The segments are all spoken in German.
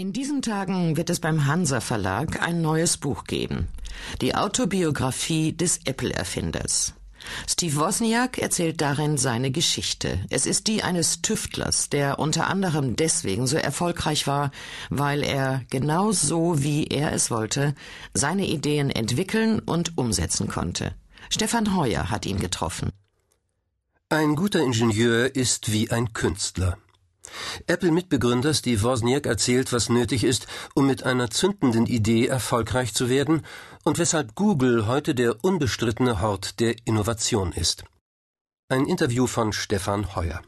In diesen Tagen wird es beim Hansa Verlag ein neues Buch geben. Die Autobiografie des Apple-Erfinders. Steve Wozniak erzählt darin seine Geschichte. Es ist die eines Tüftlers, der unter anderem deswegen so erfolgreich war, weil er genau so, wie er es wollte, seine Ideen entwickeln und umsetzen konnte. Stefan Heuer hat ihn getroffen. Ein guter Ingenieur ist wie ein Künstler. Apple-Mitbegründer Steve Wozniak erzählt, was nötig ist, um mit einer zündenden Idee erfolgreich zu werden und weshalb Google heute der unbestrittene Hort der Innovation ist. Ein Interview von Stefan Heuer.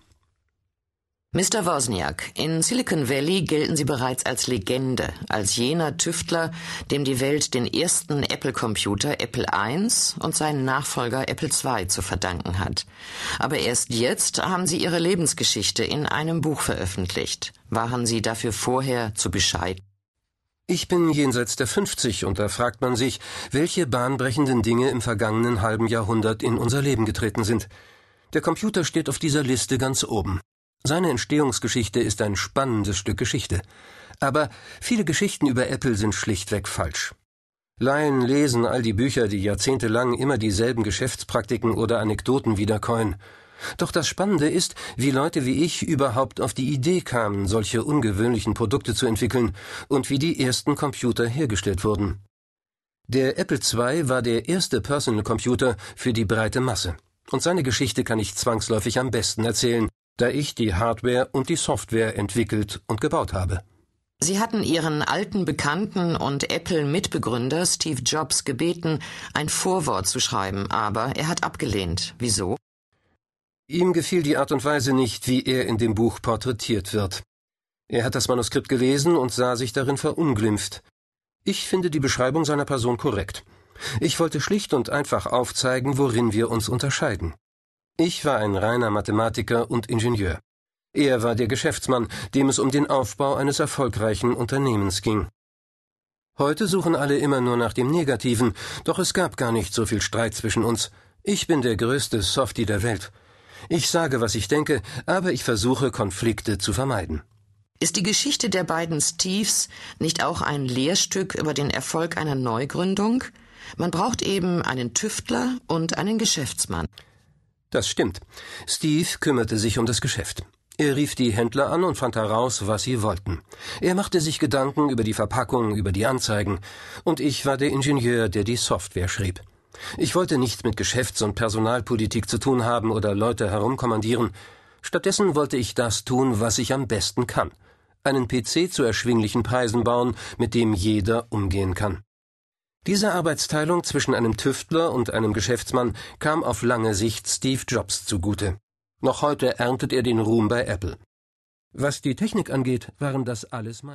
Mr. Wozniak, in Silicon Valley gelten Sie bereits als Legende, als jener Tüftler, dem die Welt den ersten Apple-Computer Apple I und seinen Nachfolger Apple II zu verdanken hat. Aber erst jetzt haben Sie Ihre Lebensgeschichte in einem Buch veröffentlicht. Waren Sie dafür vorher zu bescheiden? Ich bin jenseits der 50 und da fragt man sich, welche bahnbrechenden Dinge im vergangenen halben Jahrhundert in unser Leben getreten sind. Der Computer steht auf dieser Liste ganz oben. Seine Entstehungsgeschichte ist ein spannendes Stück Geschichte. Aber viele Geschichten über Apple sind schlichtweg falsch. Laien lesen all die Bücher, die jahrzehntelang immer dieselben Geschäftspraktiken oder Anekdoten wiederkäuen. Doch das Spannende ist, wie Leute wie ich überhaupt auf die Idee kamen, solche ungewöhnlichen Produkte zu entwickeln und wie die ersten Computer hergestellt wurden. Der Apple II war der erste Personal Computer für die breite Masse. Und seine Geschichte kann ich zwangsläufig am besten erzählen, da ich die Hardware und die Software entwickelt und gebaut habe. Sie hatten Ihren alten Bekannten und Apple-Mitbegründer Steve Jobs gebeten, ein Vorwort zu schreiben, aber er hat abgelehnt. Wieso? Ihm gefiel die Art und Weise nicht, wie er in dem Buch porträtiert wird. Er hat das Manuskript gelesen und sah sich darin verunglimpft. Ich finde die Beschreibung seiner Person korrekt. Ich wollte schlicht und einfach aufzeigen, worin wir uns unterscheiden. Ich war ein reiner Mathematiker und Ingenieur. Er war der Geschäftsmann, dem es um den Aufbau eines erfolgreichen Unternehmens ging. Heute suchen alle immer nur nach dem Negativen, doch es gab gar nicht so viel Streit zwischen uns. Ich bin der größte Softie der Welt. Ich sage, was ich denke, aber ich versuche, Konflikte zu vermeiden. Ist die Geschichte der beiden Steves nicht auch ein Lehrstück über den Erfolg einer Neugründung? Man braucht eben einen Tüftler und einen Geschäftsmann. Das stimmt. Steve kümmerte sich um das Geschäft. Er rief die Händler an und fand heraus, was sie wollten. Er machte sich Gedanken über die Verpackung, über die Anzeigen, und ich war der Ingenieur, der die Software schrieb. Ich wollte nichts mit Geschäfts- und Personalpolitik zu tun haben oder Leute herumkommandieren. Stattdessen wollte ich das tun, was ich am besten kann. Einen PC zu erschwinglichen Preisen bauen, mit dem jeder umgehen kann. Diese Arbeitsteilung zwischen einem Tüftler und einem Geschäftsmann kam auf lange Sicht Steve Jobs zugute. Noch heute erntet er den Ruhm bei Apple. Was die Technik angeht, waren das alles meine.